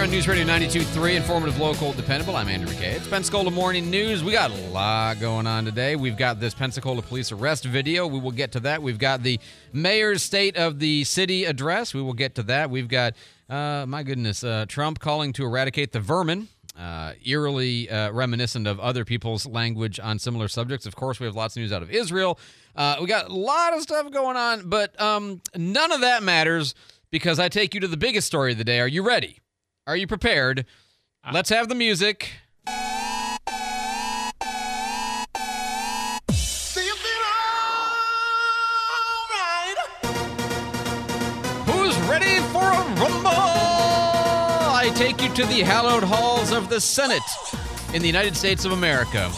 611 here on News Radio 92.3, informative, local, dependable. I'm Andrew McKay. It's Pensacola Morning News. We got a lot going on today. We've got this Pensacola police arrest video. We will get to that. We've got the mayor's state of the city address. We will get to that. We've got, uh, my goodness, uh, Trump calling to eradicate the vermin. Uh, eerily uh, reminiscent of other people's language on similar subjects. Of course, we have lots of news out of Israel. Uh, we got a lot of stuff going on, but um, none of that matters because I take you to the biggest story of the day. Are you ready? Are you prepared? Let's have the music. Who's ready for a rumble? I take you to the hallowed halls of the Senate in the United States of America,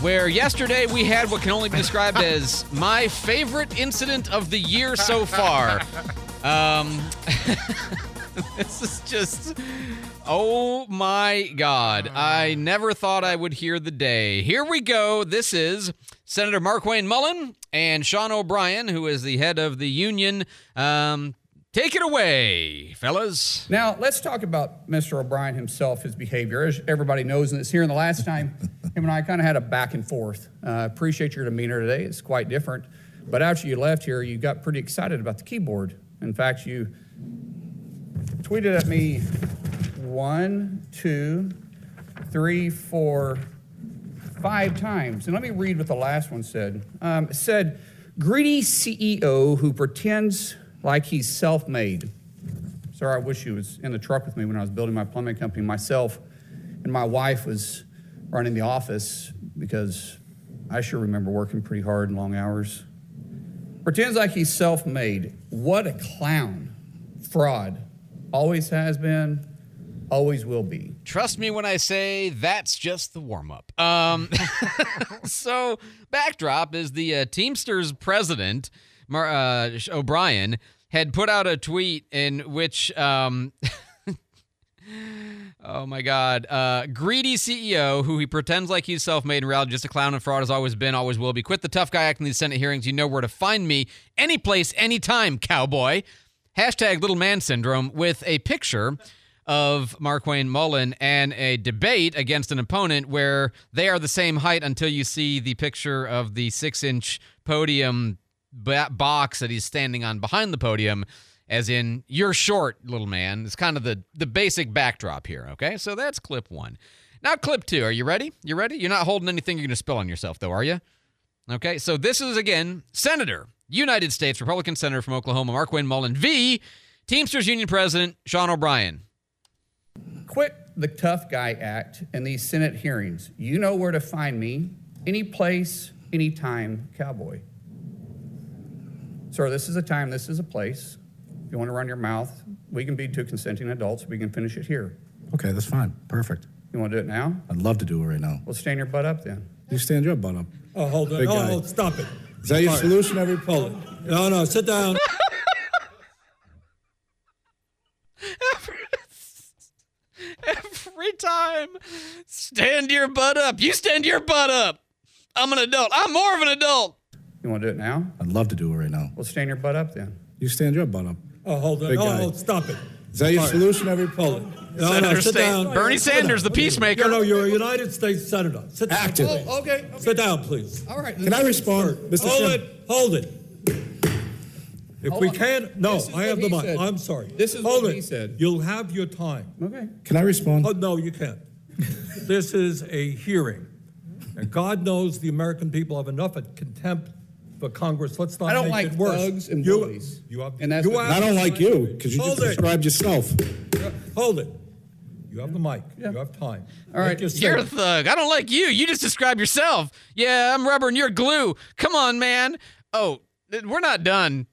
where yesterday we had what can only be described as my favorite incident of the year so far. Um, this is just, oh my God. I never thought I would hear the day. Here we go. This is Senator Markwayne Mullin and Sean O'Brien, who is the head of the union. Um, take it away, fellas. Now, let's talk about Mr. O'Brien himself, his behavior. As everybody knows, and it's here in the last time, him and I kind of had a back and forth. Uh, appreciate your demeanor today. It's quite different. But after you left here, you got pretty excited about the keyboard. In fact, you tweeted at me one, two, three, four, five times. And let me read what the last one said. Um, it said, greedy CEO who pretends like he's self made. Sir, I wish you was in the truck with me when I was building my plumbing company myself, and my wife was running the office because I sure remember working pretty hard and long hours. Pretends like he's self made. What a clown. Fraud. Always has been, always will be. Trust me when I say that's just the warm up. Um, so, backdrop is the uh, Teamsters president, Mar- uh, O'Brien, had put out a tweet in which. Um, Oh my God. Uh, greedy CEO who he pretends like he's self made in reality, just a clown and fraud has always been, always will be. Quit the tough guy acting in these Senate hearings. You know where to find me. Any place, anytime, cowboy. Hashtag little man syndrome with a picture of Markwayne Mullin and a debate against an opponent where they are the same height until you see the picture of the six inch podium box that he's standing on behind the podium as in you're short little man. It's kind of the the basic backdrop here okay? So that's clip one. Now clip two. Are you ready? You ready? You're not holding anything you're going to spill on yourself though are you? Okay so this is again senator united states republican senator from oklahoma Mark markwayne mullin v teamsters union president sean o'brien Quit the tough guy act in these Senate hearings. You know where to find me, any place, anytime, cowboy. Sir, this is a time, this is a place. If you want to run your mouth, we can be two consenting adults. We can finish it here. Okay, that's fine. Perfect. You want to do it now? I'd love to do it right now. Well, stand your butt up then. You stand your butt up. Oh, hold on. Big Oh, guy. oh, stop it. Is that your All right. solution every Hold it. No, no, sit down. every time stand your butt up you stand your butt up i'm an adult i'm more of an adult You want to do it now? I'd love to do it right now. Well, stand your butt up then. You stand your butt up. Oh, hold on. Big Oh, guy. oh, stop it. Is that your All right. solution every Hold it. No, Senator no, sit State- down. Bernie Sit Sanders, down. the peacemaker. No, no, you're a United States Senator. Sit down. Active. Oh, okay. Sit down, please. All right. Can I respond, Mr. Hold Chairman? it. Hold it. If Hold we on. can't, no, I have the he mic. said. I'm sorry. This is Hold what it. he said. You'll have your time. Okay. Can I respond? Oh, no, you can't. this is a hearing. And God knows the American people have enough of contempt for Congress. Let's not I don't make like it worse. thugs and you, bullies. You have, And that's you have I don't like you because you Hold just it. described yourself. Hold it. You have the mic. Yeah. You have time. All right. Make your You're a thug. I don't like you. You just describe yourself. Yeah, I'm rubber and you're glue. Come on, man. Oh, we're not done.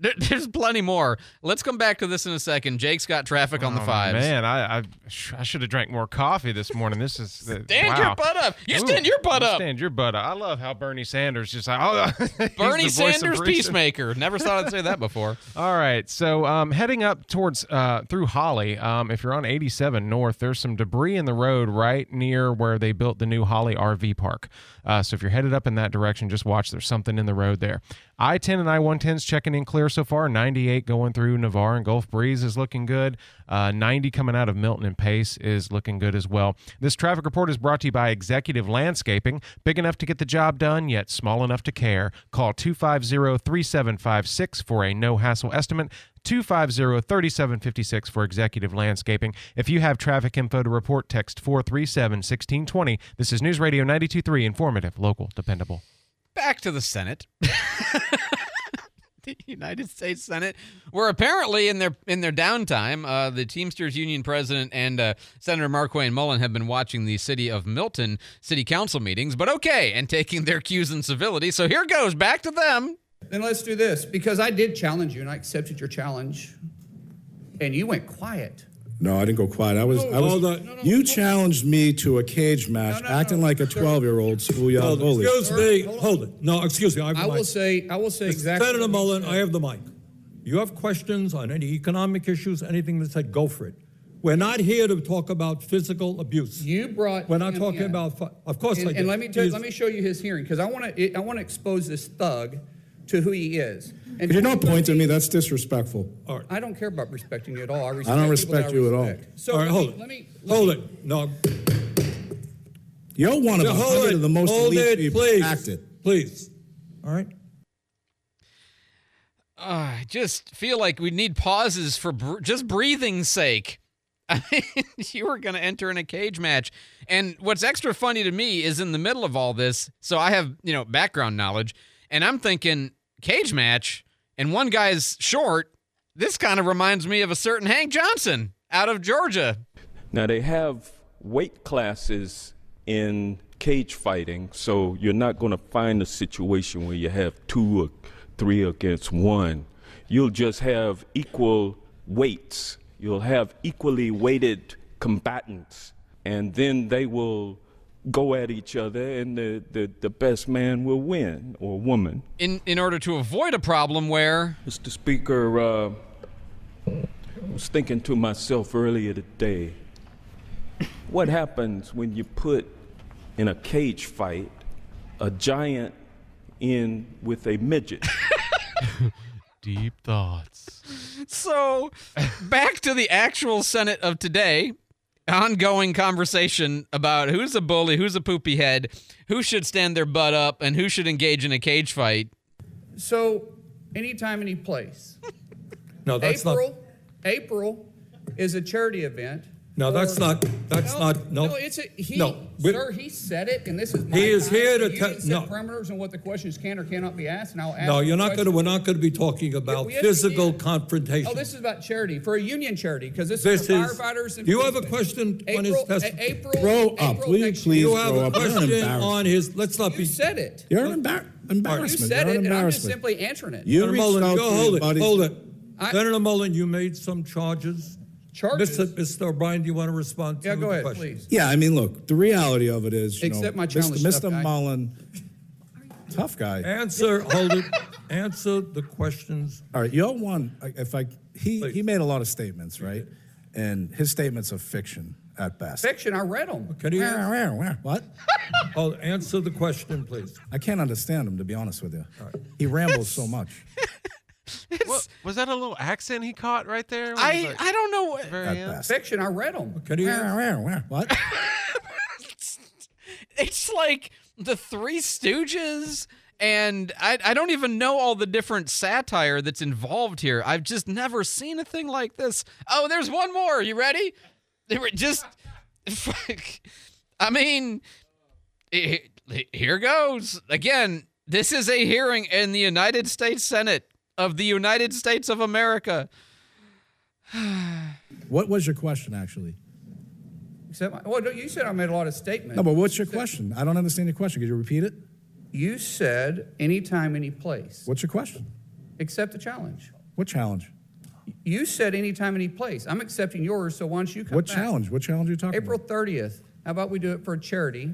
There- There's plenty more. Let's come back to this in a second. Jake's got traffic on the Oh, fives. Man, I I, sh- I should have drank more coffee this morning. This is the, Stand wow. your butt up. You Ooh, stand your butt up. Stand your butt up. I love how Bernie Sanders just like oh Bernie the Sanders peacemaker. Never thought I'd say that before. All right, so um, heading up towards uh, through Holley, um, if you're on 87 North, there's some debris in the road right near where they built the new Holley RV park. Uh, so if you're headed up in that direction, just watch. There's something in the road there. I-10 and I-110's checking in clear so far. 98 going through Navarre and Gulf Breeze is looking good. Uh, 90 coming out of Milton and Pace is looking good as well. This traffic report is brought to you by Executive Landscaping. Big enough to get the job done, yet small enough to care. Call 250 3756 for a no hassle estimate. 250 3756 for executive landscaping. If you have traffic info to report, text 437 1620. This is News Radio 923, informative, local, dependable. Back to the Senate. the United States Senate, where apparently in their in their downtime, uh, the Teamsters Union president and uh, Senator Markwayne Mullin have been watching the city of Milton city council meetings, but okay, and taking their cues in civility. So here goes, back to them. Then let's do this because I did challenge you and I accepted your challenge, and you went quiet. No, I didn't go quiet. I was. I hold was. on. You challenged me to a cage match, No, no, acting no, like a twelve-year-old schoolyard Hold it. bully. Excuse me, hold it. No, excuse me, I have the I will say, I will say exactly. Senator what Mullin. I have the mic. You have questions on any economic issues, anything that said, go for it. We're not here to talk about physical abuse. You brought. We're not him talking in. about, fi- of course I And, did. and let me tell, He's- let me show you his hearing because I want to I want to expose this thug to who he is. And If you're not pointing at me, that's disrespectful. All right. I don't care about respecting you at all. I, respect I don't respect that I you at all. respect. So All right, let hold me, it. let me let Hold me- it. No, You're one of a hold it. of the most Hold elite it, people. please. Act it. Please. All right? Uh, I just feel like we need pauses for br- just breathing's sake. I mean, you were going to enter in a cage match. And what's extra funny to me is in the middle of all this, so I have, you know, background knowledge, and I'm thinking cage match, and one guy's short. This kind of reminds me of a certain Hank Johnson out of Georgia. Now they have weight classes in cage fighting, so you're not going to find a situation where you have two or three against one. You'll just have equal weights. You'll have equally weighted combatants, and then they will go at each other, and the, the, the best man will win or woman. In in order to avoid a problem where Mr. Speaker, uh, I was thinking to myself earlier today what happens when you put in a cage fight a giant in with a midget? Deep thoughts. So, back to the actual Senate of today. Ongoing conversation about who's a bully, who's a poopy head, who should stand their butt up, and who should engage in a cage fight. So, anytime, any place. No, that's not. April, April is a charity event. No, that's not- that's not- no. No, it's a, he, No, we- sir, he said it, and this is my He is time, here to and you te- need set no. parameters on what the questions can or cannot be asked, and I'll ask. No, you you're not going to, we're not going to be talking about we understand. physical confrontation. Oh, this is about charity for a union charity because this, This is for is- firefighters. And Do you have a policemen. question on his April, test- A- April. Grow up. April Will you next please year. You have grow a up. You're question embarrassment. on his, let's not You be. said it. You're an embar- You embarrassment. said You're it, an and I'm just embarrassment. simply answering it. You Senator reached Mullin, out go to hold your it, buddies- hold it. I- Senator Mullin, you made some charges. Charges? Mr. Mr. O'Brien, do you want to respond to Yeah, the go ahead, question? please. Yeah, I mean, look, the reality of it is, you Accept know, my challenge, Mr. tough Mr. guy. Mullin, tough guy. Answer, hold it. Answer the questions. All right, y'all won. If I, he he made a lot of statements, right? And his statements are fiction at best. Fiction, I read them. Can you answer, What? oh, answer the question, please? I can't understand him to be honest with you. He rambles so much. What, was that a little accent he caught right there? I like- I don't know. what- very At end? best. Fiction, I read them. Can you answer? What? It's like the Three Stooges, and I I don't even know all the different satire that's involved here. I've just never seen a thing like this. Oh, there's one more. You ready? They were just. I mean, he- he- here goes again. This is a hearing in the United States Senate of the United States of America. What was your question, actually? Except, my, well, you said I made a lot of statements. No, but what's your question? I don't understand your question. Could you repeat it? You said anytime, any place. What's your question? Accept the challenge. What challenge? You said anytime, any place. I'm accepting yours, so why don't you come What back? challenge? What challenge are you talking April about? 30th. How about we do it for a charity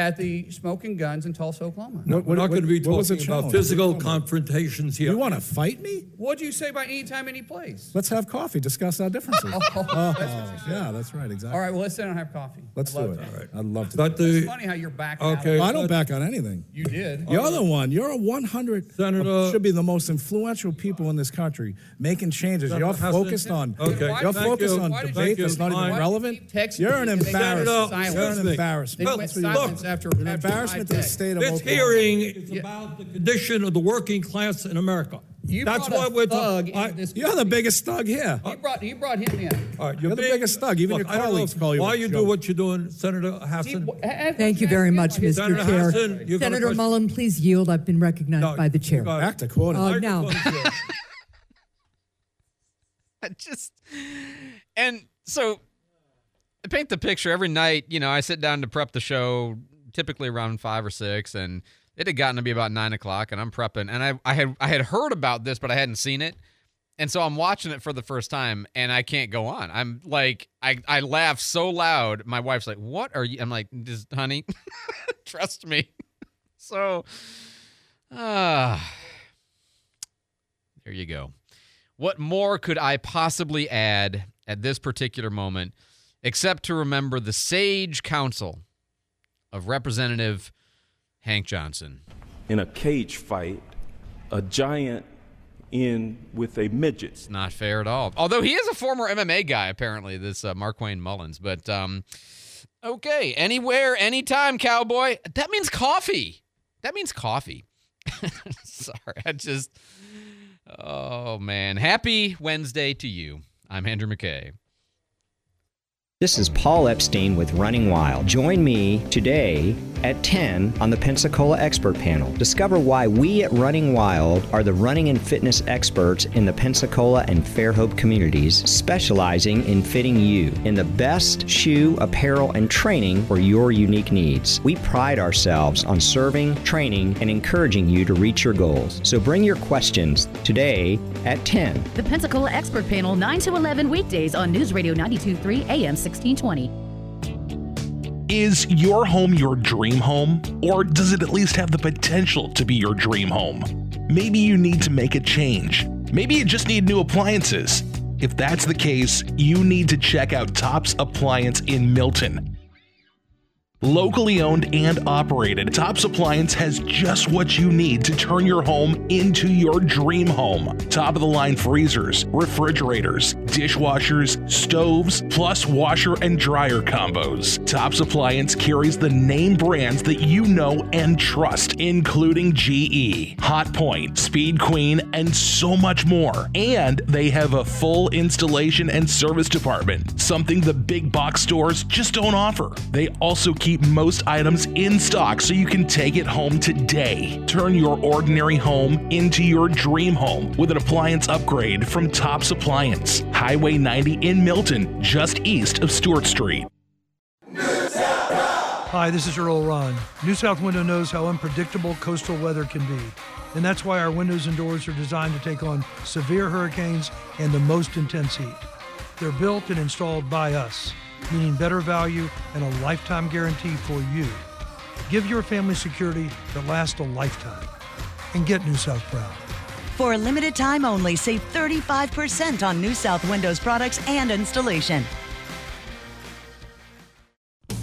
at the Smoking Guns in Tulsa, Oklahoma. No, we're not going to be what was the talking about challenge? physical What was the challenge? confrontations here. You want to fight me? What do you say about anytime, any place? Let's have coffee, discuss our differences. oh, uh-huh. yeah, that's right, exactly. All right, well, let's sit down and have coffee. Let's I'd do love it. to. I'd love to. But do it. the It's funny how you're backing out. Okay. Well, I don't back on anything. You did. You're the one. You're a 100. Senator- uh, should be the most influential people in this country, making changes. Senator You're Hassan- focused on. Okay, You're thank focused on Why did you- debate that's not Fine. even relevant. did you keep texting You're me an and they went embarrassment. You're an Excuse me. embarrassment. They went That's what you silence are. After, an after embarrassment to the state of This Oklahoma. hearing is about the condition of the working class in America. You That's brought why a we're thug talking. into this- You're the biggest thug here. You brought, you brought him in. All right, You're the being- biggest thug. Even Look, your I don't know colleagues call you Why a you do joke. what you're doing, Senator Hassan? Thank you very much, Mr. Senator Chair. Hassan, you got a Senator question? Mullin, please yield. I've been recognized No, by the you chair. got it. Act accordingly. Uh, now- Microphone's yours. I just and so to paint the picture every night you know i sit down to prep the show typically around five or six and it had gotten to be about nine o'clock and i'm prepping. And i, I had i had heard about this but i hadn't seen it. And so i'm watching it for the first time and i can't go on. I'm like i i laugh so loud my wife's like what are you? I'm like honey trust me. So ah there you go. What more could I possibly add at this particular moment except to remember the sage counsel of Representative Hank Johnson? In a cage fight, a giant in with a midget. It's not fair at all. Although he is a former MMA guy, apparently, this uh, Markwayne Mullins. But um, okay, anywhere, anytime, cowboy. That means coffee. That means coffee. Sorry, I just. Oh, man. Happy Wednesday to you. I'm Andrew McKay. This is Paul Epstein with Running Wild. Join me today at 10 on the Pensacola Expert Panel. Discover why we at Running Wild are the running and fitness experts in the Pensacola and Fairhope communities, specializing in fitting you in the best shoe, apparel, and training for your unique needs. We pride ourselves on serving, training, and encouraging you to reach your goals. So bring your questions today at 10. The Pensacola Expert Panel, 9 to 11 weekdays on News Radio 923 AM 1620. Is your home your dream home? Or does it at least have the potential to be your dream home? Maybe you need to make a change. Maybe you just need new appliances. If that's the case, you need to check out Tops Appliance in Milton. Locally owned and operated, Tops Appliance has just what you need to turn your home into your dream home. Top of the line freezers, refrigerators, dishwashers, stoves, plus washer and dryer combos. Tops Appliance carries the name brands that you know and trust, including GE, Hotpoint, Speed Queen, and so much more. And they have a full installation and service department, something the big box stores just don't offer. They also keep most items in stock so you can take it home today. Turn your ordinary home into your dream home with an appliance upgrade from Tops Appliance, Highway 90 in Milton, just east of Stewart Street. Hi, this is Earl Ron. New South Window knows how unpredictable coastal weather can be, and that's why our windows and doors are designed to take on severe hurricanes and the most intense heat. They're built and installed by us, meaning better value and a lifetime guarantee for you. Give your family security that lasts a lifetime, and get New South proud. For a limited time only, save 35% on New South Windows products and installation.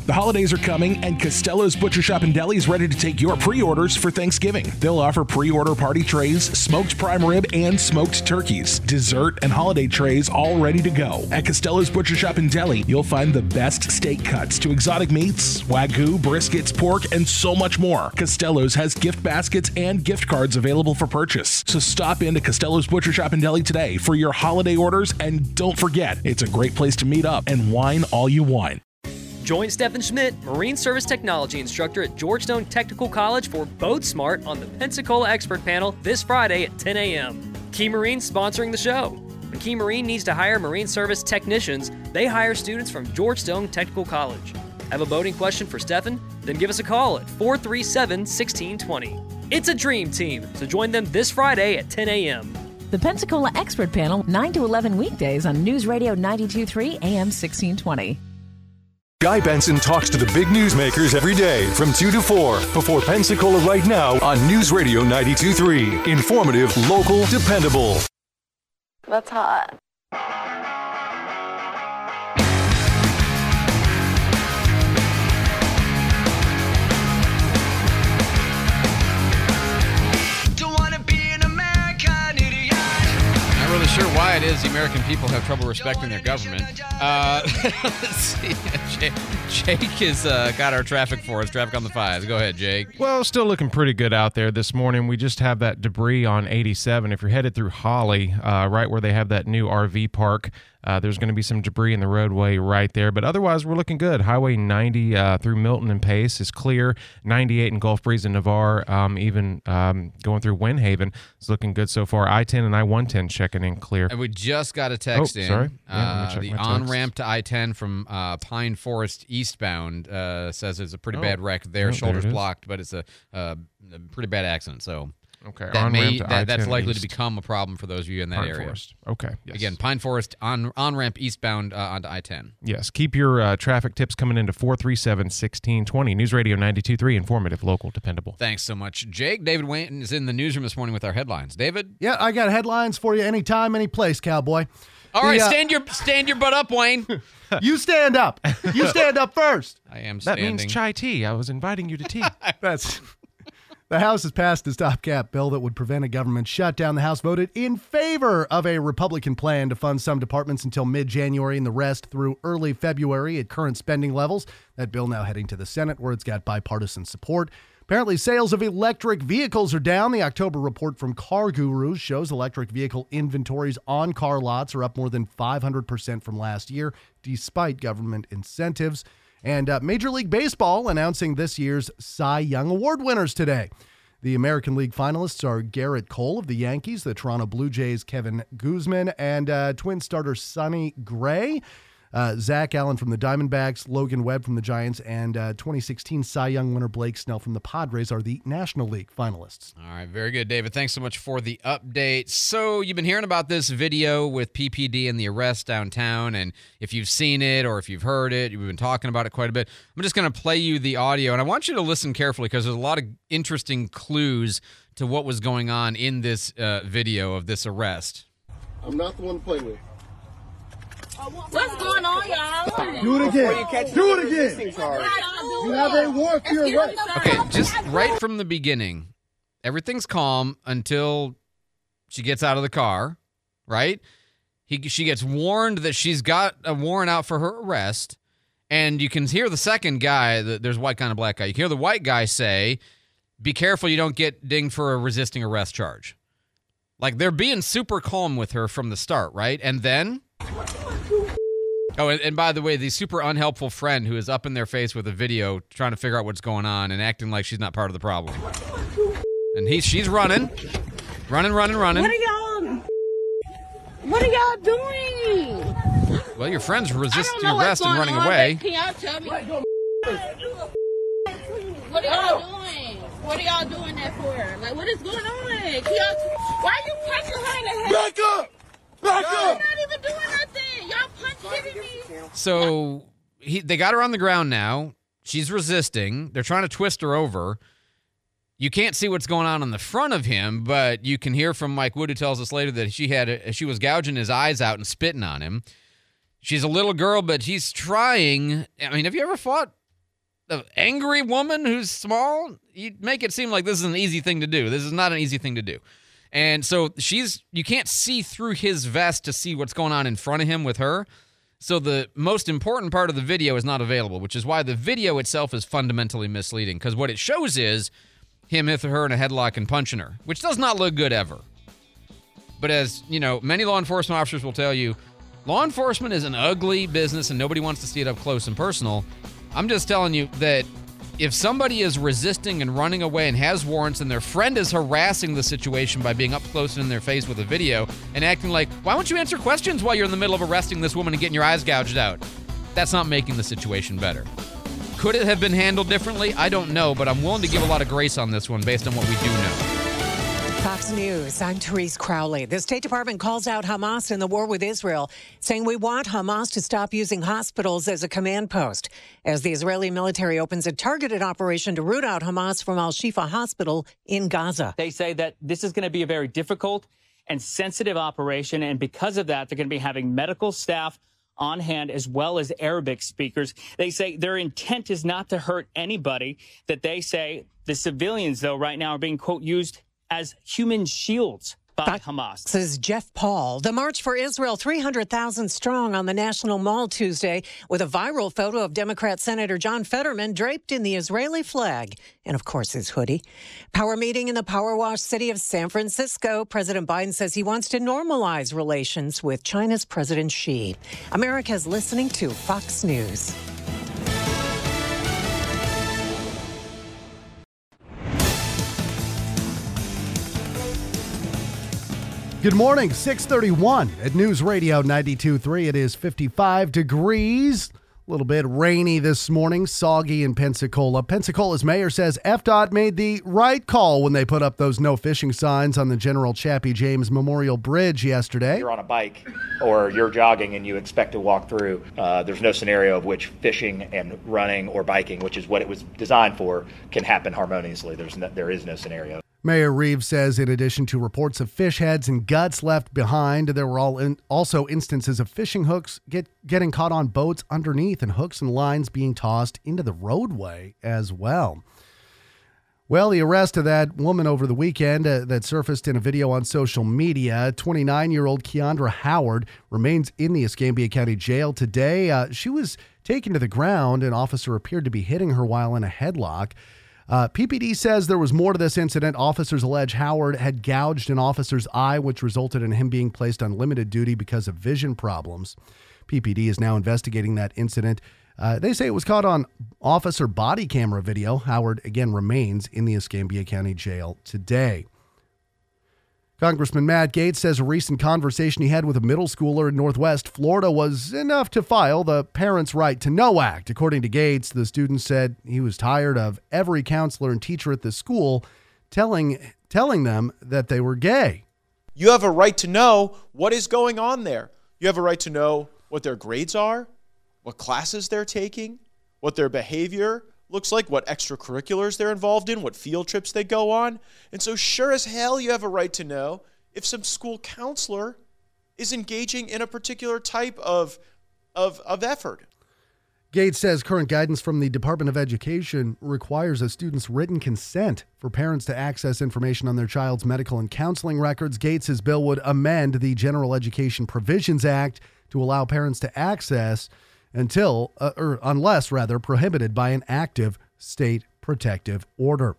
The holidays are coming, and Costello's Butcher Shop and Deli is ready to take your pre orders for Thanksgiving. They'll offer pre order party trays, smoked prime rib, and smoked turkeys, dessert, and holiday trays all ready to go. At Costello's Butcher Shop and Deli, you'll find the best steak cuts to exotic meats, wagyu, briskets, pork, and so much more. Costello's has gift baskets and gift cards available for purchase. So stop into Costello's Butcher Shop and Deli today for your holiday orders, and don't forget, it's a great place to meet up and wine all you want. Join Stephen Schmidt, Marine Service Technology Instructor at George Stone Technical College for Boat Smart on the Pensacola Expert Panel this Friday at 10 a.m. Key Marine sponsoring the show. When Key Marine needs to hire Marine Service technicians, they hire students from George Stone Technical College. Have a boating question for Stephen? Then give us a call at 437 1620. It's a dream team, so join them this Friday at 10 a.m. The Pensacola Expert Panel, 9 to 11 weekdays on News Radio 923 AM 1620. Guy Benson talks to the big newsmakers every day from 2 to 4 before Pensacola right now on News Radio 92.3. Informative, local, dependable. That's hot. Not want to be in America, nigga. I really sure why it is the American people have trouble respecting their government. Uh, let's see. Jake, Jake has uh, got our traffic for us. Traffic on the fives. Go ahead, Jake. Well, still looking pretty good out there this morning. We just have that debris on 87. If you're headed through Holley, uh, right where they have that new RV park, uh, there's going to be some debris in the roadway right there. But otherwise, we're looking good. Highway 90 uh, through Milton and Pace is clear. 98 in Gulf Breeze and Navarre, um, even um, going through Windhaven, is looking good so far. I 10 and I 110 checking in clear. And we just got a text Oh, in. sorry. Yeah, uh, the on ramp to I 10 from uh, Pine Forest eastbound uh, says it's a pretty Oh. bad wreck Oh, there. there Shoulders is. blocked, but it's a, uh, a pretty bad accident. So Okay, that on-ramp may, to that, that's I-10 likely to become a problem for those of you in that Pine area. Forest. Okay, yes. Again, Pine Forest on on ramp eastbound uh, onto I 10. Yes, keep your uh, traffic tips coming into 437 1620. News Radio 92.3, informative, local, dependable. Thanks so much, Jake. David Wayne is in the newsroom this morning with our headlines. David. Yeah, I got headlines for you anytime, any place, cowboy. All The, right, uh, stand your stand your butt up, Wayne. you stand up. You stand up first. I am That means chai tea. I was inviting you to tea. That's the House has passed a stopgap bill that would prevent a government shutdown. The House voted in favor of a Republican plan to fund some departments until mid January and the rest through early February at current spending levels. That bill now heading to the Senate, where it's got bipartisan support. Apparently, sales of electric vehicles are down. The October report from Car Gurus shows electric vehicle inventories on car lots are up more than 500% from last year, despite government incentives. And uh, Major League Baseball announcing this year's Cy Young Award winners today. The American League finalists are Gerrit Cole of the Yankees, the Toronto Blue Jays' Kevin Gausman, and uh, twin starter Sonny Gray. Uh, Zac Gallen from the Diamondbacks, Logan Webb from the Giants, and uh, 2016 Cy Young winner Blake Snell from the Padres are the National League finalists. All right, very good, David. Thanks so much for the update. So, you've been hearing about this video with PPD and the arrest downtown, and if you've seen it or if you've heard it, we've been talking about it quite a bit. I'm just going to play you the audio, and I want you to listen carefully because there's a lot of interesting clues to what was going on in this uh, video of this arrest. I'm not the one to play with. What's going on, y'all? Do it again. Do it again. You have a warrant for your arrest. Okay, just right from the beginning, everything's calm until she gets out of the car, right? He, she gets warned that she's got a warrant out for her arrest, and you can hear the second guy. The, there's a white guy and a black guy. You can hear the white guy say, "Be careful, you don't get dinged for a resisting arrest charge." Like they're being super calm with her from the start, right? And then Oh, and, and by the way, the super unhelpful friend who is up in their face with a video trying to figure out what's going on and acting like she's not part of the problem. And he's she's running, running, running, running. What are y'all? What are y'all doing? Well, your friend's I don't resisting know what's arrest and running on, away. Can y'all tell me? What are y'all doing? What are y'all doing that for? Like, what is going on? Can y'all? Why are you punching her in the head? Back up! Back I'm up! not even doing nothing. Y'all me. So he they got her on the ground now. She's resisting. They're trying to twist her over. You can't see what's going on in the front of him, but you can hear from Mike Wood, who tells us later that she had a, she was gouging his eyes out and spitting on him. She's a little girl, but he's trying. I mean, have you ever fought an angry woman who's small? You make it seem like this is an easy thing to do. This is not an easy thing to do. And so she's you can't see through his vest to see what's going on in front of him with her. So the most important part of the video is not available, which is why the video itself is fundamentally misleading because what it shows is him with her in a headlock and punching her, which does not look good ever. But as, you know, many law enforcement officers will tell you, law enforcement is an ugly business and nobody wants to see it up close and personal. I'm just telling you that if somebody is resisting and running away and has warrants and their friend is harassing the situation by being up close and in their face with a video and acting like, why won't you answer questions while you're in the middle of arresting this woman and getting your eyes gouged out? That's not making the situation better. Could it have been handled differently? I don't know, but I'm willing to give a lot of grace on this one based on what we do know. Fox News, I'm Therese Crowley. The State Department calls out Hamas in the war with Israel, saying we want Hamas to stop using hospitals as a command post. As the Israeli military opens a targeted operation to root out Hamas from Al Shifa Hospital in Gaza. They say that this is going to be a very difficult and sensitive operation, and because of that, they're going to be having medical staff on hand as well as Arabic speakers. They say their intent is not to hurt anybody, that they say the civilians, though, right now are being, quote, used as human shields by Hamas. This is Jeff Paul. The March for Israel, 300,000 strong on the National Mall Tuesday, with a viral photo of Democrat Senator John Fetterman draped in the Israeli flag, and of course his hoodie. Power meeting in the power wash city of San Francisco. President Biden says he wants to normalize relations with China's President Xi. America's listening to Fox News. Good morning, 631 at News Radio 92.3. It is 55 degrees. A little bit rainy this morning, soggy in Pensacola. Pensacola's mayor says FDOT made the right call when they put up those no fishing signs on the General Chappie James Memorial Bridge yesterday. you're on a bike or you're jogging and you expect to walk through, uh, there's no scenario of which fishing and running or biking, which is what it was designed for, can happen harmoniously. There's no, there is no scenario. Mayor Reeves says, in addition to reports of fish heads and guts left behind, there were all in, also instances of fishing hooks get, getting caught on boats underneath and hooks and lines being tossed into the roadway as well. Well, the arrest of that woman over the weekend uh, that surfaced in a video on social media, 29 year old Keandra Howard, remains in the Escambia County Jail today. Uh, she was taken to the ground. An officer appeared to be hitting her while in a headlock. Uh, PPD says there was more to this incident. Officers allege Howard had gouged an officer's eye, which resulted in him being placed on limited duty because of vision problems. PPD is now investigating that incident. Uh, they say it was caught on officer body camera video. Howard again remains in the Escambia County Jail today. Congressman Matt Gaetz says a recent conversation he had with a middle schooler in Northwest Florida was enough to file the Parents' Right to Know Act. According to Gaetz, the student said he was tired of every counselor and teacher at the school telling telling them that they were gay. You have a right to know what is going on there. You have a right to know what their grades are, what classes they're taking, what their behavior looks like, what extracurriculars they're involved in, what field trips they go on. And so, sure as hell, you have a right to know if some school counselor is engaging in a particular type of, of, of effort. Gaetz says current guidance from the Department of Education requires a student's written consent for parents to access information on their child's medical and counseling records. Gaetz's bill would amend the General Education Provisions Act to allow parents to access until uh, or unless rather prohibited by an active state protective order.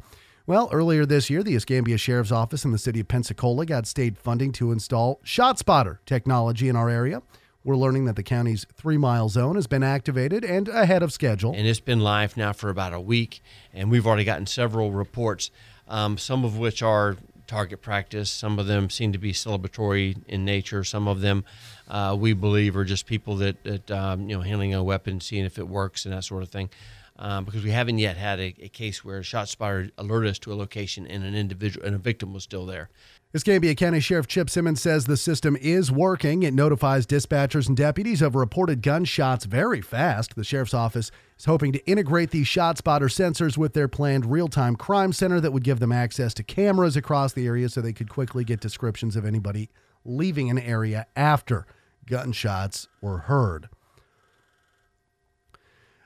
Well, earlier this year, the Escambia Sheriff's Office in the city of Pensacola got state funding to install ShotSpotter technology in our area. We're learning that the county's three mile zone has been activated and ahead of schedule. And it's been live now for about a week, and we've already gotten several reports, um, some of which are target practice. Some of them seem to be celebratory in nature. Some of them uh, we believe are just people that, that um, you know, handling a weapon, seeing if it works and that sort of thing. Um, because we haven't yet had a, a case where a shot spotter alerted us to a location and an individual and a victim was still there. Escambia County Sheriff Chip Simmons says the system is working. It notifies dispatchers and deputies of reported gunshots very fast. The sheriff's office is hoping to integrate these shot spotter sensors with their planned real time crime center that would give them access to cameras across the area so they could quickly get descriptions of anybody leaving an area after gunshots were heard.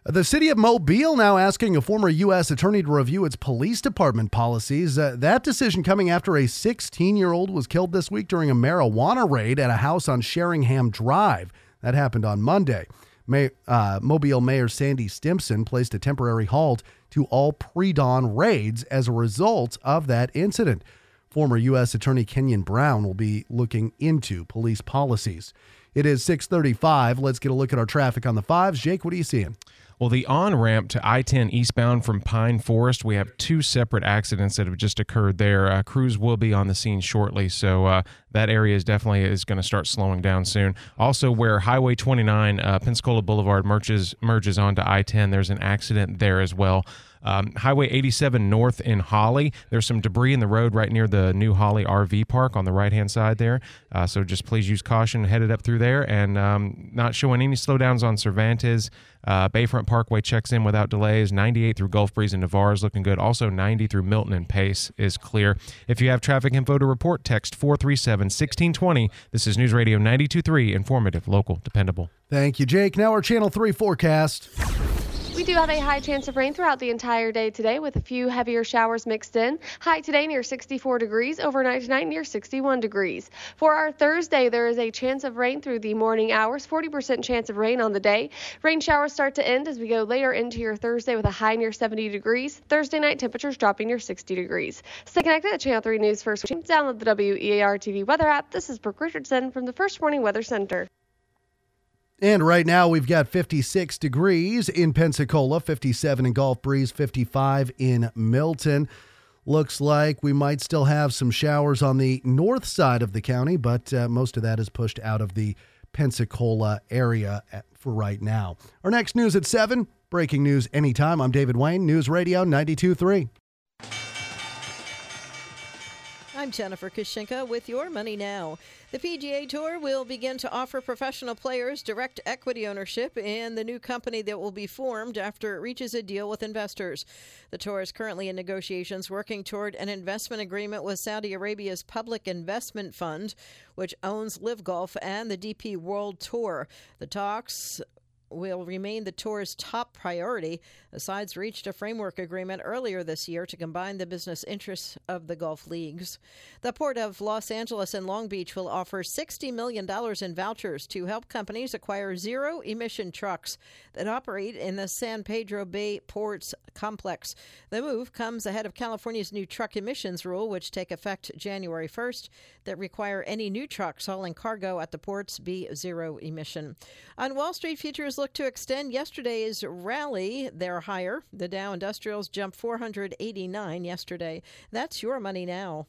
The city of Mobile now asking a former U.S. attorney to review its police department policies. Uh, that decision coming after a 16 year old was killed this week during a marijuana raid at a house on Sheringham Drive. That happened on Monday. May, uh, Mobile Mayor Sandy Stimpson placed a temporary halt to all pre dawn raids as a result of that incident. Former U.S. Attorney Kenyen Brown will be looking into police policies. It is 635. Let's get a look at our traffic on the fives. Jake, what are you seeing? Well, the on ramp to I 10 eastbound from Pine Forest, we have two separate accidents that have just occurred there. Uh, crews will be on the scene shortly, so uh, that area is definitely is going to start slowing down soon. Also, where Highway 29 uh, Pensacola Boulevard merges merges onto I 10, there's an accident there as well. Um, Highway 87 north in Holley. There's some debris in the road right near the new Holley RV park on the right hand side there. Uh, so just please use caution headed up through there and um, not showing any slowdowns on Cervantes. Uh, Bayfront Parkway checks in without delays. 98 through Gulf Breeze and Navarre is looking good. Also, 90 through Milton and Pace is clear. If you have traffic info to report, text 437 1620. This is News Radio 923, informative, local, dependable. Thank you, Jake. Now our Channel 3 forecast. We do have a high chance of rain throughout the entire day today with a few heavier showers mixed in. High today near 64 degrees, overnight tonight near 61 degrees. For our Thursday, there is a chance of rain through the morning hours, 40% chance of rain on the day. Rain showers start to end as we go later into your Thursday with a high near 70 degrees. Thursday night temperatures dropping near 60 degrees. Stay connected at Channel 3 News First. Download the WEAR TV weather app. This is Brooke Richardson from the First Morning Weather Center. And right now we've got 56 degrees in Pensacola, 57 in Gulf Breeze, 55 in Milton. Looks like we might still have some showers on the north side of the county, but uh, most of that is pushed out of the Pensacola area at, for right now. Our next news at 7. Breaking news anytime. I'm David Wayne, News Radio 923. I'm Jennifer Kushinka with Your Money Now. The PGA Tour will begin to offer professional players direct equity ownership in the new company that will be formed after it reaches a deal with investors. The tour is currently in negotiations working toward an investment agreement with Saudi Arabia's Public Investment Fund, which owns LIV Golf and the DP World Tour. The talks will remain the tour's top priority. The sides reached a framework agreement earlier this year to combine the business interests of the Gulf Leagues. The Port of Los Angeles and Long Beach will offer $60 million in vouchers to help companies acquire zero emission trucks that operate in the San Pedro Bay Ports complex. The move comes ahead of California's new truck emissions rule, which take effect January 1st, that require any new trucks hauling cargo at the ports be zero emission. On Wall Street, futures look to extend yesterday's rally. They're higher. The Dow Industrials jumped 489 yesterday. That's your money now.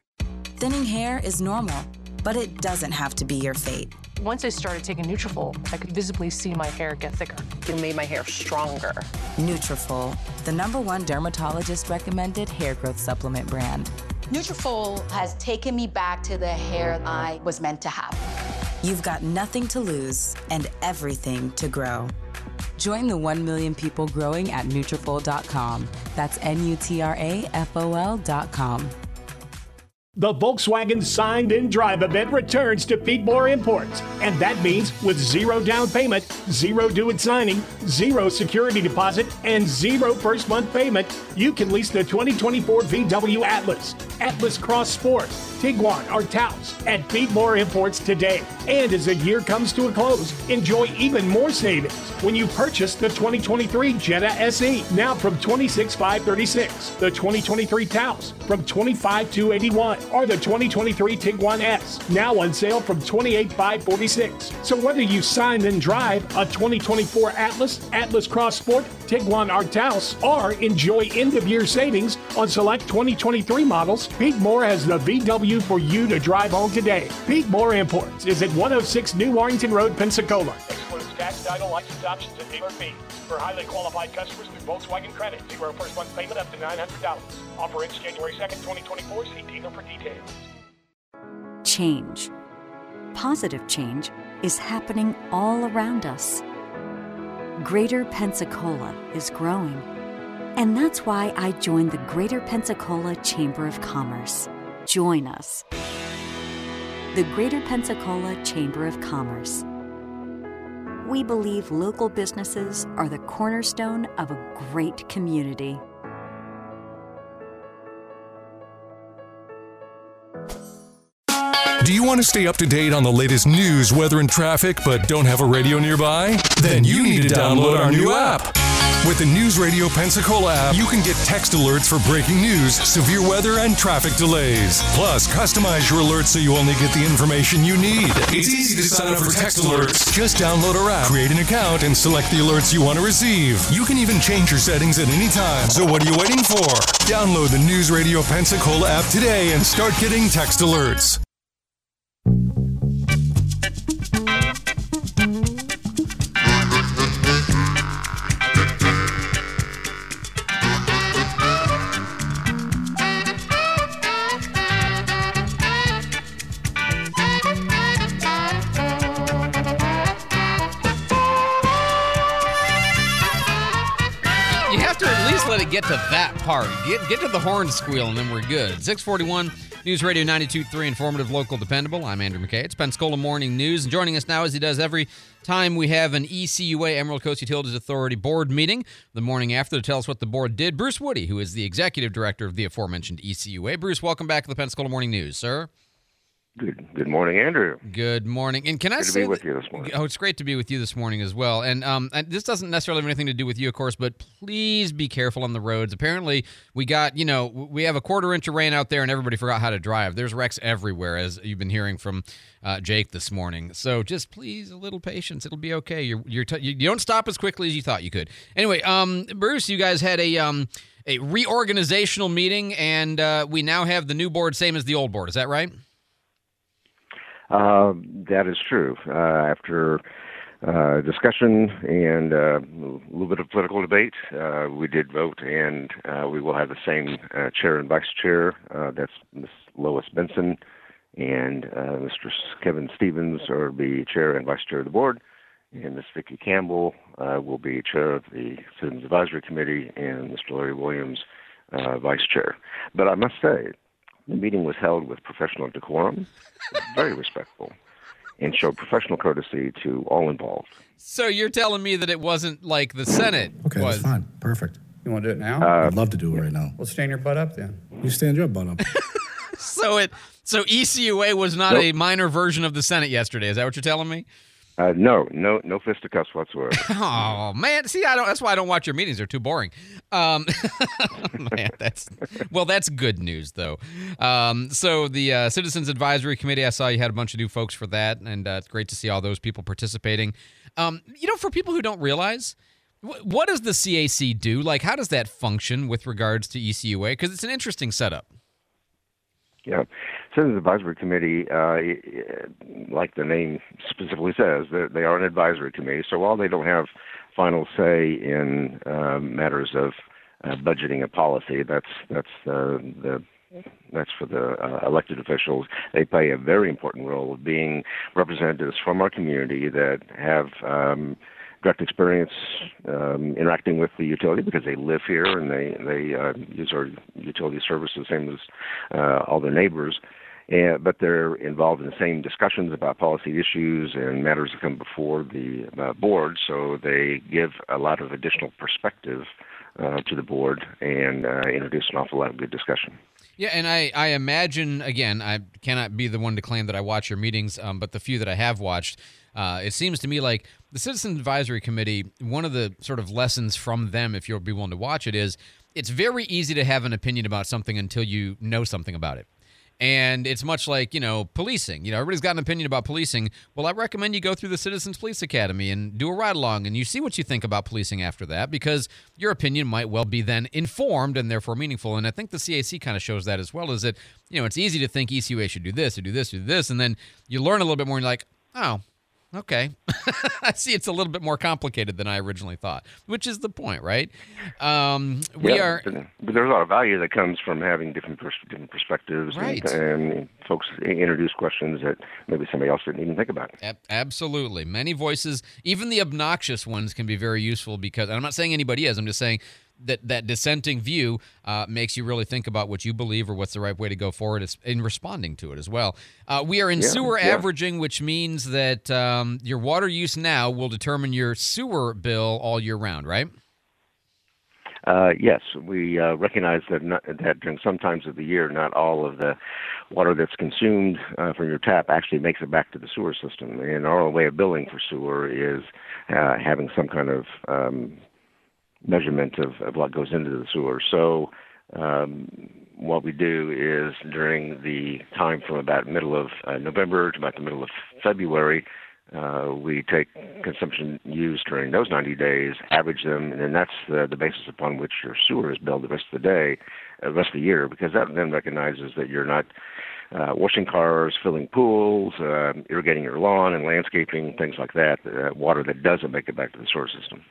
Thinning hair is normal, but it doesn't have to be your fate. Once I started taking Nutrafol, I could visibly see my hair get thicker. It made my hair stronger. Nutrafol, the number one dermatologist recommended hair growth supplement brand. Nutrafol has taken me back to the hair I was meant to have. You've got nothing to lose and everything to grow. Join the 1 million people growing at Nutrafol.com. That's N-U-T-R-A-F-O-L.com. The Volkswagen Signed and Drive event returns to Pete Moore Imports, and that means with zero down payment, zero due at signing, zero security deposit, and zero first month payment, you can lease the 2024 VW Atlas, Atlas Cross Sport, Tiguan, or Taos at Pete Moore Imports today. And as the year comes to a close, enjoy even more savings when you purchase the 2023 Jetta SE, now from 26536, the 2023 Taos from 25281 or the 2023 Tiguan S, now on sale from 28546. So whether you sign and drive a 2024 Atlas, Atlas Cross Sport, Tiguan or Taos, or enjoy end-of-year savings on select 2023 models, Pete Moore has the VW for you to drive home today. Pete Moore Imports is at 106 New Warrington Road, Pensacola. Excludes tax, title, license options, and dealer fee. For highly qualified customers through Volkswagen Credit, zero first month payment up to $900. Offer ends January 2nd, 2024. See dealer for details. Change. Positive change is happening all around us. Greater Pensacola is growing. And that's why I joined the Greater Pensacola Chamber of Commerce. Join us. The Greater Pensacola Chamber of Commerce. We believe local businesses are the cornerstone of a great community. Do you want to stay up to date on the latest news, weather, and traffic, but don't have a radio nearby? Then you need to download our new app. With the News Radio Pensacola app, you can get text alerts for breaking news, severe weather, and traffic delays. Plus, customize your alerts so you only get the information you need. It's easy to sign up for text alerts. Just download our app, create an account, and select the alerts you want to receive. You can even change your settings at any time. So what are you waiting for? Download the News Radio Pensacola app today and start getting text alerts. Part. Get get to the horn squeal, and then we're good. 641 News Radio 92.3, informative, local, dependable. I'm Andrew McKay. It's Pensacola Morning News. And joining us now, as he does every time we have an ECUA, Emerald Coast Utilities Authority board meeting, the morning after to tell us what the board did, Bruce Woody, who is the executive director of the aforementioned ECUA. Bruce, welcome back to the Pensacola Morning News, sir. Good, good morning, Andrew. Good morning. And can I Good to say be with that- you this morning. Oh, it's great to be with you this morning as well. And um, and this doesn't necessarily have anything to do with you, of course, but please be careful on the roads. Apparently, we got you know we have a quarter inch of rain out there, and everybody forgot how to drive. There's wrecks everywhere, as you've been hearing from uh, Jake this morning. So just please a little patience. It'll be okay. You're you're t- you you don't stop as quickly as you thought you could. Anyway, um, Bruce, you guys had a um a reorganizational meeting, and uh, we now have the new board same as the old board. Is that right? Uh, that is true. Uh, after uh, discussion and uh, a little bit of political debate, uh, we did vote, and uh, we will have the same chair and vice chair. That's Ms. Lois Benson and Mr. Kevin Stevens are the chair and vice chair of the board, and Ms. Vicki Campbell will be chair of the Citizens Advisory Committee, and Mr. Larry Williams vice chair. But I must say, the meeting was held with professional decorum, very respectful, and showed professional courtesy to all involved. So you're telling me that it wasn't like the Senate Okay, was. that's fine. Perfect. You want to do it now? Uh, I'd love to do it right now. Well, stand your butt up then. You stand your butt up. So it so ECUA was not Nope. a minor version of the Senate yesterday. Is that what you're telling me? Uh, no, no, no fisticuffs whatsoever. Oh man, see, I don't. That's why I don't watch your meetings. They're too boring. Um, man, that's well, that's good news though. Um, so the uh, Citizens Advisory Committee, I saw you had a bunch of new folks for that, and uh, it's great to see all those people participating. Um, you know, for people who don't realize. wh- What does the CAC do? Like, how does that function with regards to ECUA? Because it's an interesting setup. Yeah, Citizens Advisory Committee, uh, like the name specifically says, they are an advisory committee. So while they don't have final say in uh, matters of uh, budgeting and policy, that's that's uh, the that's for the uh, elected officials. They play a very important role of being representatives from our community that have um, direct experience um, interacting with the utility because they live here and they they uh, use our utility services the same as uh, all their neighbors. And, but they're involved in the same discussions about policy issues and matters that come before the uh, board, so they give a lot of additional perspective uh, to the board and uh, introduce an awful lot of good discussion. Yeah, and I, I imagine again, I cannot be the one to claim that I watch your meetings, um, but the few that I have watched, uh, it seems to me like the Citizen Advisory Committee. One of the sort of lessons from them, if you'll be willing to watch it, is it's very easy to have an opinion about something until you know something about it. And it's much like, you know, policing. You know, everybody's got an opinion about policing. Well, I recommend you go through the Citizens Police Academy and do a ride along and you see what you think about policing after that because your opinion might well be then informed and therefore meaningful. And I think the CAC kind of shows that as well is that, you know, it's easy to think ECUA should do this or do this or do this. And then you learn a little bit more and you're like, oh, okay. I see it's a little bit more complicated than I originally thought, which is the point, right? Um, we Yeah, are. but, but there's a lot of value that comes from having different pers- different perspectives, Right. and, and folks introduce questions that maybe somebody else didn't even think about. Ab- absolutely. Many voices, even the obnoxious ones, can be very useful because, and I'm not saying anybody is, I'm just saying that that dissenting view uh, makes you really think about what you believe or what's the right way to go forward in responding to it as well. Uh, we are in Yeah, sewer yeah. averaging, which means that um, your water use now will determine your sewer bill all year round, right? Uh, yes, we uh, recognize that not, that during some times of the year, not all of the water that's consumed uh, from your tap actually makes it back to the sewer system. And our way of billing for sewer is uh, having some kind of um, measurement of, of what goes into the sewer. So um, what we do is during the time from about middle of uh, November to about the middle of February, uh, we take consumption used during those 90 days, average them, and then that's the, the basis upon which your sewer is billed the rest of the day, uh, the rest of the year, because that then recognizes that you're not uh, washing cars, filling pools, uh, irrigating your lawn, and landscaping, things like that, uh, water that doesn't make it back to the sewer system.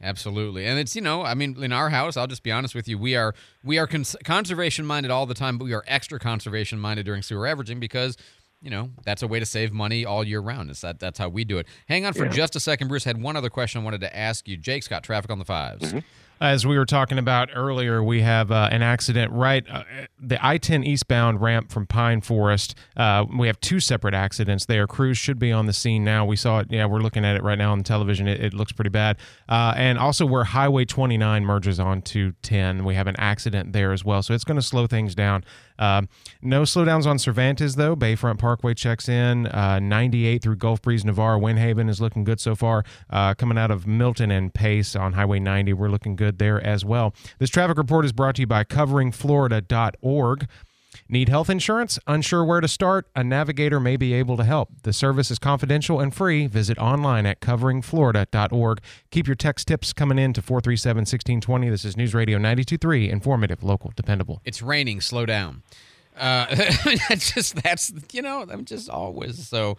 Absolutely, and it's you know, I mean, in our house, I'll just be honest with you, we are we are cons- conservation minded all the time, but we are extra conservation minded during sewer averaging because you know that's a way to save money all year round. It's that that's how we do it. Hang on for Yeah. just a second, Bruce. Had one other question I wanted to ask you. Jake's got traffic on the 5s As we were talking about earlier, we have uh, an accident right uh, the I-10 eastbound ramp from Pine Forest. Uh, we have two separate accidents there. Crews should be on the scene now. We saw it. Yeah, we're looking at it right now on the television. It, it looks pretty bad. Uh, and also where Highway 29 merges onto 10, we have an accident there as well. So it's going to slow things down. Um, no slowdowns on Cervantes though. Bayfront Parkway checks in. Uh, 98 through Gulf Breeze, Navarre, Windhaven is looking good so far. Uh, coming out of Milton and Pace on Highway 90, we're looking good there as well. This traffic report is brought to you by CoveringFlorida.org. Need health insurance? Unsure where to start? A navigator may be able to help. The service is confidential and free. Visit online at coveringflorida.org. Keep your text tips coming in to 437 1620. This is News Radio 923, informative, local, dependable. It's raining. Slow down. Uh, just that's you know I'm just always so.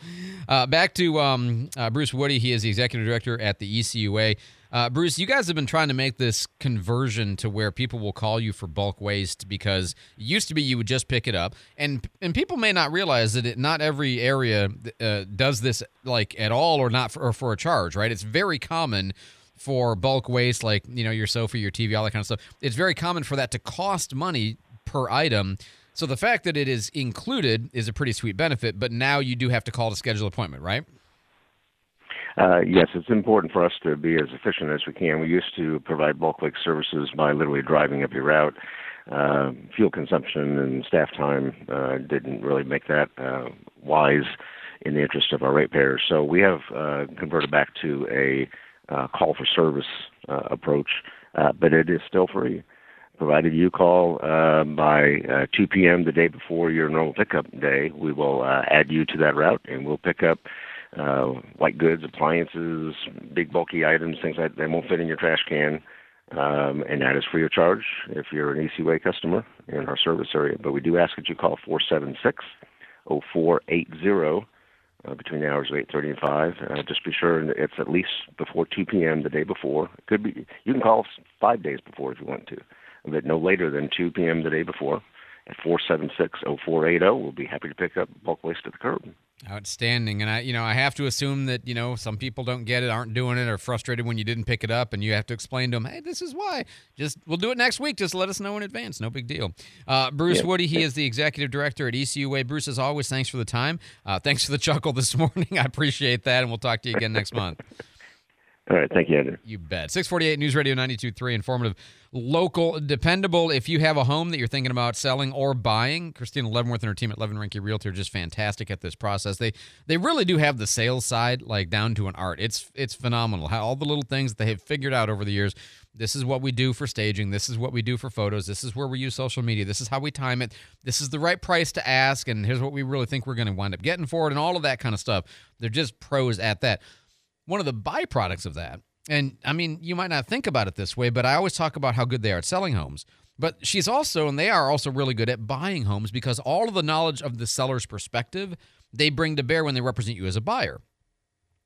Uh, back to um, uh, Bruce Woody. He is the executive director at the ECUA. Uh, Bruce, you guys have been trying to make this conversion to where people will call you for bulk waste because it used to be you would just pick it up, and and people may not realize that it, not every area uh, does this like at all or not for, or for a charge. Right? It's very common for bulk waste, like you know your sofa, your TV, all that kind of stuff. It's very common for that to cost money per item. So the fact that it is included is a pretty sweet benefit, but now you do have to call to schedule appointment, right? Uh, yes, it's important for us to be as efficient as we can. We used to provide bulk lake services by literally driving up your route. Uh, fuel consumption and staff time uh, didn't really make that uh, wise in the interest of our ratepayers. So we have uh, converted back to a uh, call for service uh, approach, uh, but it is still free. Provided you call uh, by uh, 2 p.m. the day before your normal pickup day, we will uh, add you to that route and we'll pick up uh, white goods, appliances, big bulky items, things like that won't fit in your trash can. Um, and that is free of charge if you're an ECUA customer in our service area. But we do ask that you call 476 0480 uh, between the hours of 8:30 and 5. Uh, just be sure it's at least before 2 p.m. the day before. It could be you can call five days before if you want to, but no later than 2 p.m. the day before. At 476-0480, we'll be happy to pick up bulk waste at the curb. Outstanding. And I, you know, I have to assume that you know some people don't get it, aren't doing it, or frustrated when you didn't pick it up, and you have to explain to them, hey, this is why. Just we'll do it next week. Just let us know in advance. No big deal. Uh, Bruce Yeah. Woody, he is the executive director at ECUA. Bruce, as always, thanks for the time. Uh, thanks for the chuckle this morning. I appreciate that, and we'll talk to you again next month. All right, thank you, Andrew. You bet. 648 News Radio 92.3, informative, local, dependable. If you have a home that you're thinking about selling or buying, Christina Leavenworth and her team at Levin Rinke Realty are just fantastic at this process. They they really do have the sales side like down to an art. It's it's phenomenal. How all the little things that they have figured out over the years. This is what we do for staging. This is what we do for photos. This is where we use social media. This is how we time it. This is the right price to ask. And here's what we really think we're going to wind up getting for it and all of that kind of stuff. They're just pros at that one of the byproducts of that, and I mean, you might not think about it this way, but I always talk about how good they are at selling homes. But she's also, and they are also really good at buying homes because all of the knowledge of the seller's perspective they bring to bear when they represent you as a buyer.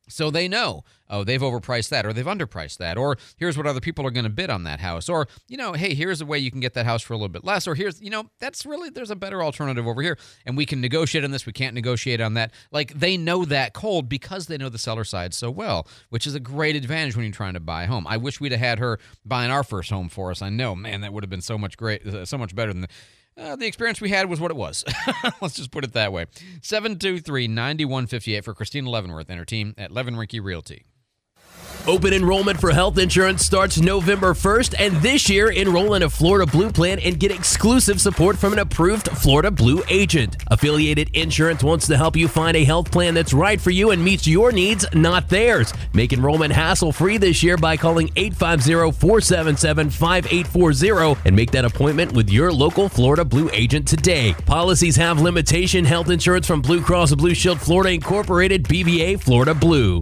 So they know, oh, they've overpriced that or they've underpriced that, or here's what other people are going to bid on that house, or, you know, hey, here's a way you can get that house for a little bit less, or here's, you know, that's really, there's a better alternative over here. And we can negotiate on this, we can't negotiate on that. Like they know that cold because they know the seller side so well, which is a great advantage when you're trying to buy a home. I wish we'd have had her buying our first home for us. I know, man, that would have been so much great, uh, so much better than the, uh, the experience we had was what it was. Let's just put it that way. 723 9158 for Christina Leavenworth and her team at Levin Rinke Realty. Open enrollment for health insurance starts November 1st, and this year, enroll in a Florida Blue plan and get exclusive support from an approved Florida Blue agent. Affiliated Insurance wants to help you find a health plan that's right for you and meets your needs, not theirs. Make enrollment hassle free this year by calling 850 477 5840 and make that appointment with your local Florida Blue agent today. Policies have limitation health insurance from Blue Cross Blue Shield Florida Incorporated, DBA Florida Blue.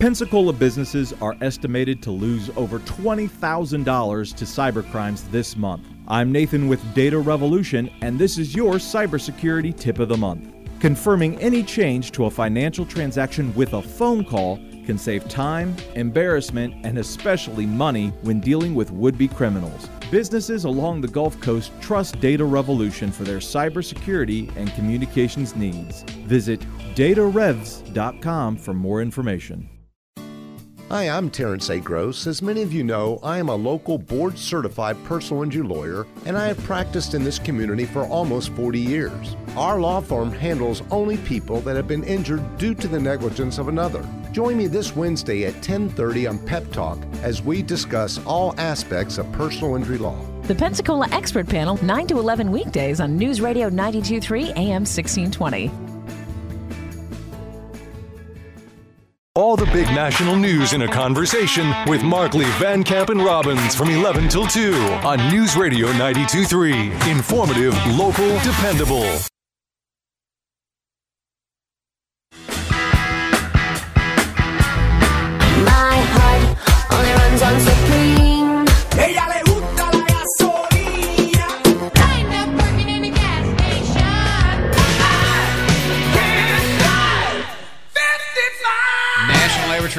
Pensacola businesses are estimated to lose over $20,000 to cybercrimes this month. I'm Nathan with Data Revolution, and this is your cybersecurity tip of the month. Confirming any change to a financial transaction with a phone call can save time, embarrassment, and especially money when dealing with would be criminals. Businesses along the Gulf Coast trust Data Revolution for their cybersecurity and communications needs. Visit datarevs.com for more information. Hi, I'm Terrence A. Gross. As many of you know, I am a local board certified personal injury lawyer and I have practiced in this community for almost 40 years. Our law firm handles only people that have been injured due to the negligence of another. Join me this Wednesday at 10:30 on Pep Talk as we discuss all aspects of personal injury law. The Pensacola Expert Panel, 9 to 11 weekdays on News Radio 923 AM 1620. All the big national news in a conversation with Markley, Van Camp, and Robbins from 11 till 2 on News Radio 92.3. Informative, local, dependable.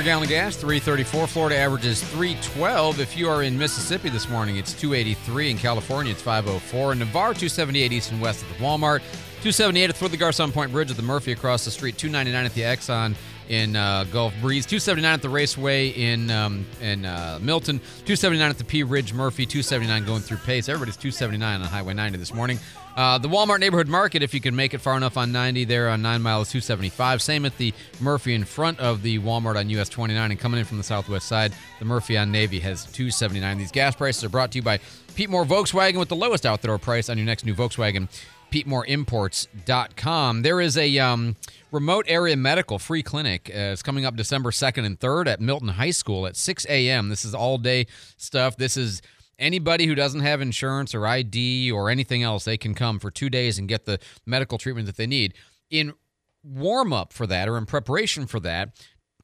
For gallon gas 334. Florida averages 312. If you are in Mississippi this morning, it's 283. In California, it's 504. In Navarre, 278 east and west at the Walmart. 278 at the Garcon Point Bridge at the Murphy across the street. 299 at the Exxon in uh, Gulf Breeze. 279 at the Raceway in um, in uh, Milton. 279 at the Pea Ridge Murphy. 279 going through Pace. Everybody's 279 on Highway 90 this morning. Uh, the Walmart Neighborhood Market, if you can make it far enough on 90 there on 9 Mile, is 275. Same at the Murphy in front of the Walmart on US 29. And coming in from the southwest side, the Murphy on Navy has 279. These gas prices are brought to you by Pete Moore Volkswagen with the lowest out the door price on your next new Volkswagen. PeteMooreImports.com. There is a um, remote area medical free clinic. Uh, it's coming up December 2nd and 3rd at Milton High School at 6 a.m. This is all day stuff. This is anybody who doesn't have insurance or ID or anything else, they can come for two days and get the medical treatment that they need. In warm up for that or in preparation for that,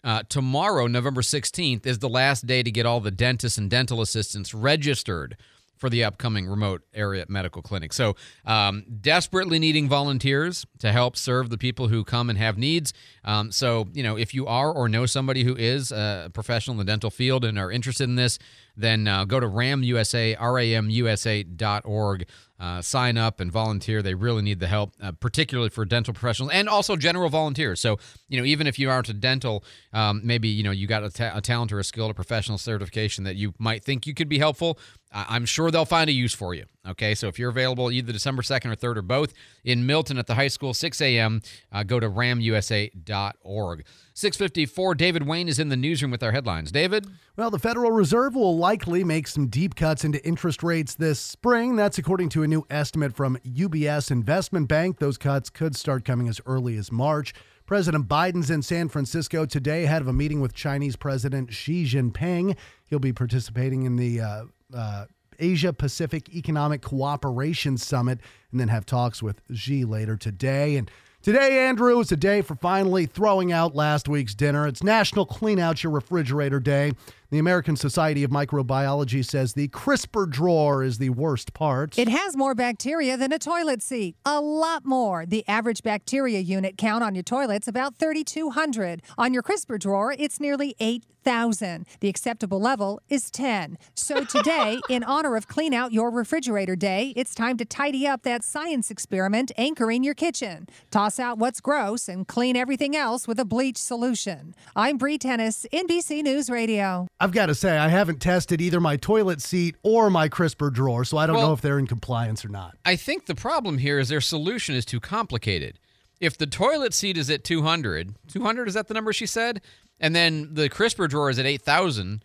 uh, tomorrow, November 16th, is the last day to get all the dentists and dental assistants registered for the upcoming remote area medical clinic. So, um, desperately needing volunteers to help serve the people who come and have needs. Um, so, you know, if you are or know somebody who is a professional in the dental field and are interested in this, then uh, go to RAMUSA, ramusa.org. Uh, sign up and volunteer. They really need the help, uh, particularly for dental professionals and also general volunteers. So, you know, even if you aren't a dental, um, maybe, you know, you got a, ta- a talent or a skill or professional certification that you might think you could be helpful. I- I'm sure they'll find a use for you. Okay. So if you're available either December 2nd or 3rd or both in Milton at the high school, 6 a.m., uh, go to ramusa.org. 654, David Wayne is in the newsroom with our headlines. David? Well, the Federal Reserve will likely make some deep cuts into interest rates this spring. That's according to a new estimate from UBS Investment Bank. Those cuts could start coming as early as March. President Biden's in San Francisco today ahead of a meeting with Chinese President Xi Jinping. He'll be participating in the uh, uh, Asia Pacific Economic Cooperation Summit and then have talks with Xi later today. And Today, Andrew, is a day for finally throwing out last week's dinner. It's National Clean Out Your Refrigerator Day. The American Society of Microbiology says the crisper drawer is the worst part. It has more bacteria than a toilet seat. A lot more. The average bacteria unit count on your toilet's about 3,200. On your crisper drawer, it's nearly 8,000. The acceptable level is 10. So today, in honor of Clean Out Your Refrigerator Day, it's time to tidy up that science experiment anchoring your kitchen. Toss out what's gross and clean everything else with a bleach solution. I'm Bree Tennis, NBC News Radio. I've got to say, I haven't tested either my toilet seat or my crisper drawer, so I don't Well- know if they're in compliance or not. I think the problem here is their solution is too complicated. If the toilet seat is at 200, 200 is that the number she said? And then the crisper drawer is at 8,000.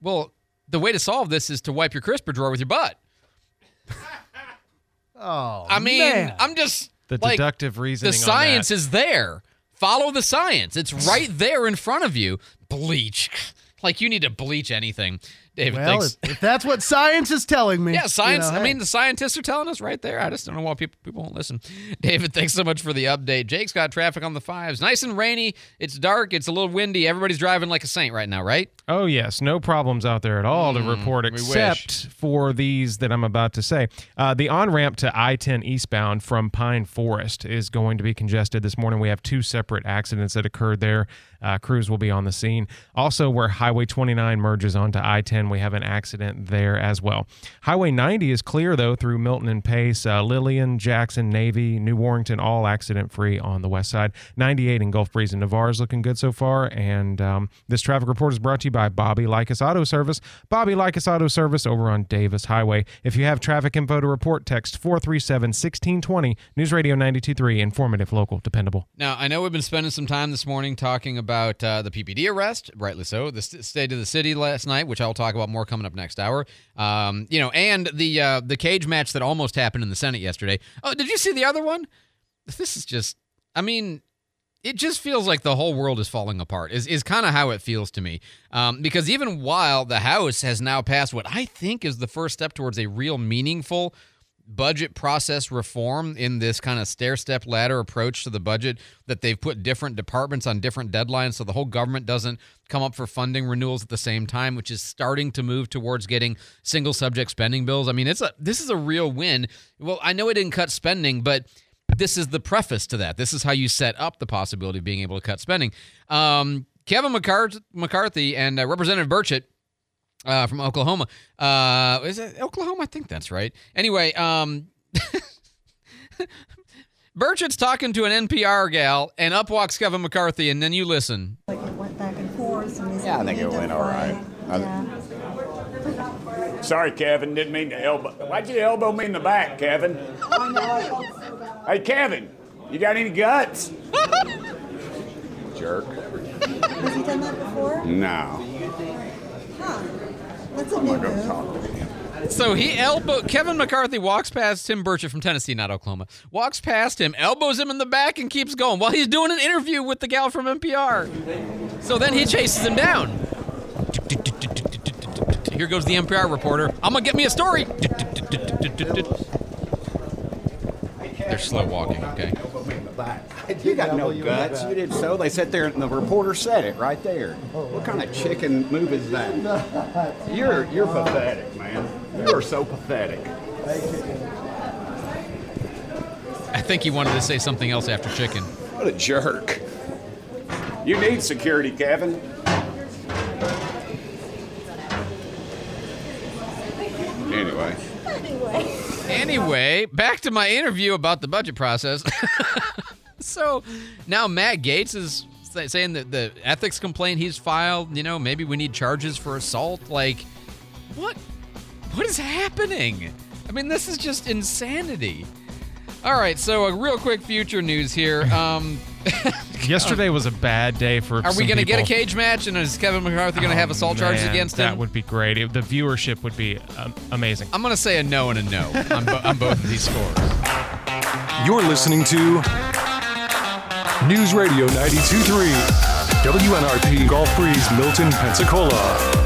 Well, the way to solve this is to wipe your crisper drawer with your butt. Oh, I mean, man. I'm just The like, deductive reasoning. The on science that. is there. Follow the science. It's right there in front of you. Bleach. Like you need to bleach anything. David Well, thinks. if, if that's what science is telling me. Yeah, you science. know, I hey. mean, the scientists are telling us right there. I just don't know why people people won't listen. David, thanks so much for the update. Jake's got traffic on the fives. Nice and rainy. It's dark. It's a little windy. Everybody's driving like a saint right now, right? Oh, yes. No problems out there at all to Mm, report, except for these that I'm about to say. Uh, the on ramp to I 10 eastbound from Pine Forest is going to be congested this morning. We have two separate accidents that occurred there. Uh, crews will be on the scene. Also, where Highway 29 merges onto I 10, we have an accident there as well. Highway 90 is clear, though, through Milton and Pace, uh, Lillian, Jackson, Navy, New Warrington, all accident free on the west side. 98 in Gulf Breeze and Navarre is looking good so far. And um, this traffic report is brought to you by Bobby Likas Auto Service. Bobby Likas Auto Service over on Davis Highway. If you have traffic info to report, text 437 1620. News Radio 923, informative, local, dependable. Now, I know we've been spending some time this morning talking about uh, the PPD arrest, rightly so, the state of the city last night, which I'll talk about more coming up next hour. Um, you know, and the uh, the cage match that almost happened in the Senate yesterday. Oh, did you see the other one? This is just, I mean, it just feels like the whole world is falling apart. Is is kind of how it feels to me. Um, because even while the House has now passed what I think is the first step towards a real meaningful budget process reform in this kind of stair step ladder approach to the budget that they've put different departments on different deadlines so the whole government doesn't come up for funding renewals at the same time which is starting to move towards getting single subject spending bills i mean it's a this is a real win well i know it didn't cut spending but this is the preface to that this is how you set up the possibility of being able to cut spending um, kevin mccarthy and uh, representative burchett uh, from Oklahoma. Uh, is it Oklahoma? I think that's right. Anyway, um, Burchett's talking to an NPR gal, and up walks Kevin McCarthy, and then you listen. Like it went back and forth. And Yeah, I think it went all right. Sorry, Kevin. Didn't mean to elbow. Why'd you elbow me in the back, Kevin? Hey, Kevin, you got any guts? Jerk. Has he done that before? No. Huh. That's a I'm new not gonna move. talk to him. So he elbow Kevin McCarthy walks past Tim Burchett from Tennessee, not Oklahoma. Walks past him, elbows him in the back, and keeps going while he's doing an interview with the gal from NPR. So then he chases him down. Here goes the NPR reporter. I'm gonna get me a story. They're slow walking, okay? You got no guts. You did so. They sat there and the reporter said it right there. What kind of chicken move is that? You're you're pathetic, man. You are so pathetic. I think he wanted to say something else after chicken. What a jerk. You need security, Kevin. Anyway. Anyway, back to my interview about the budget process. so now Matt Gaetz is saying that the ethics complaint he's filed, you know, maybe we need charges for assault. Like, what? What is happening? I mean, this is just insanity. All right, so a real quick future news here. Um, Yesterday was a bad day for. are we going to get a cage match, and is Kevin McCarthy going to have Oh, assault charges against That him? That would be great. It- the viewership would be um, amazing. I'm going to say a no and a no on, bo- on both of these scores. You're listening to News Radio 92.3 WNRP Gulf Breeze, Milton, Pensacola.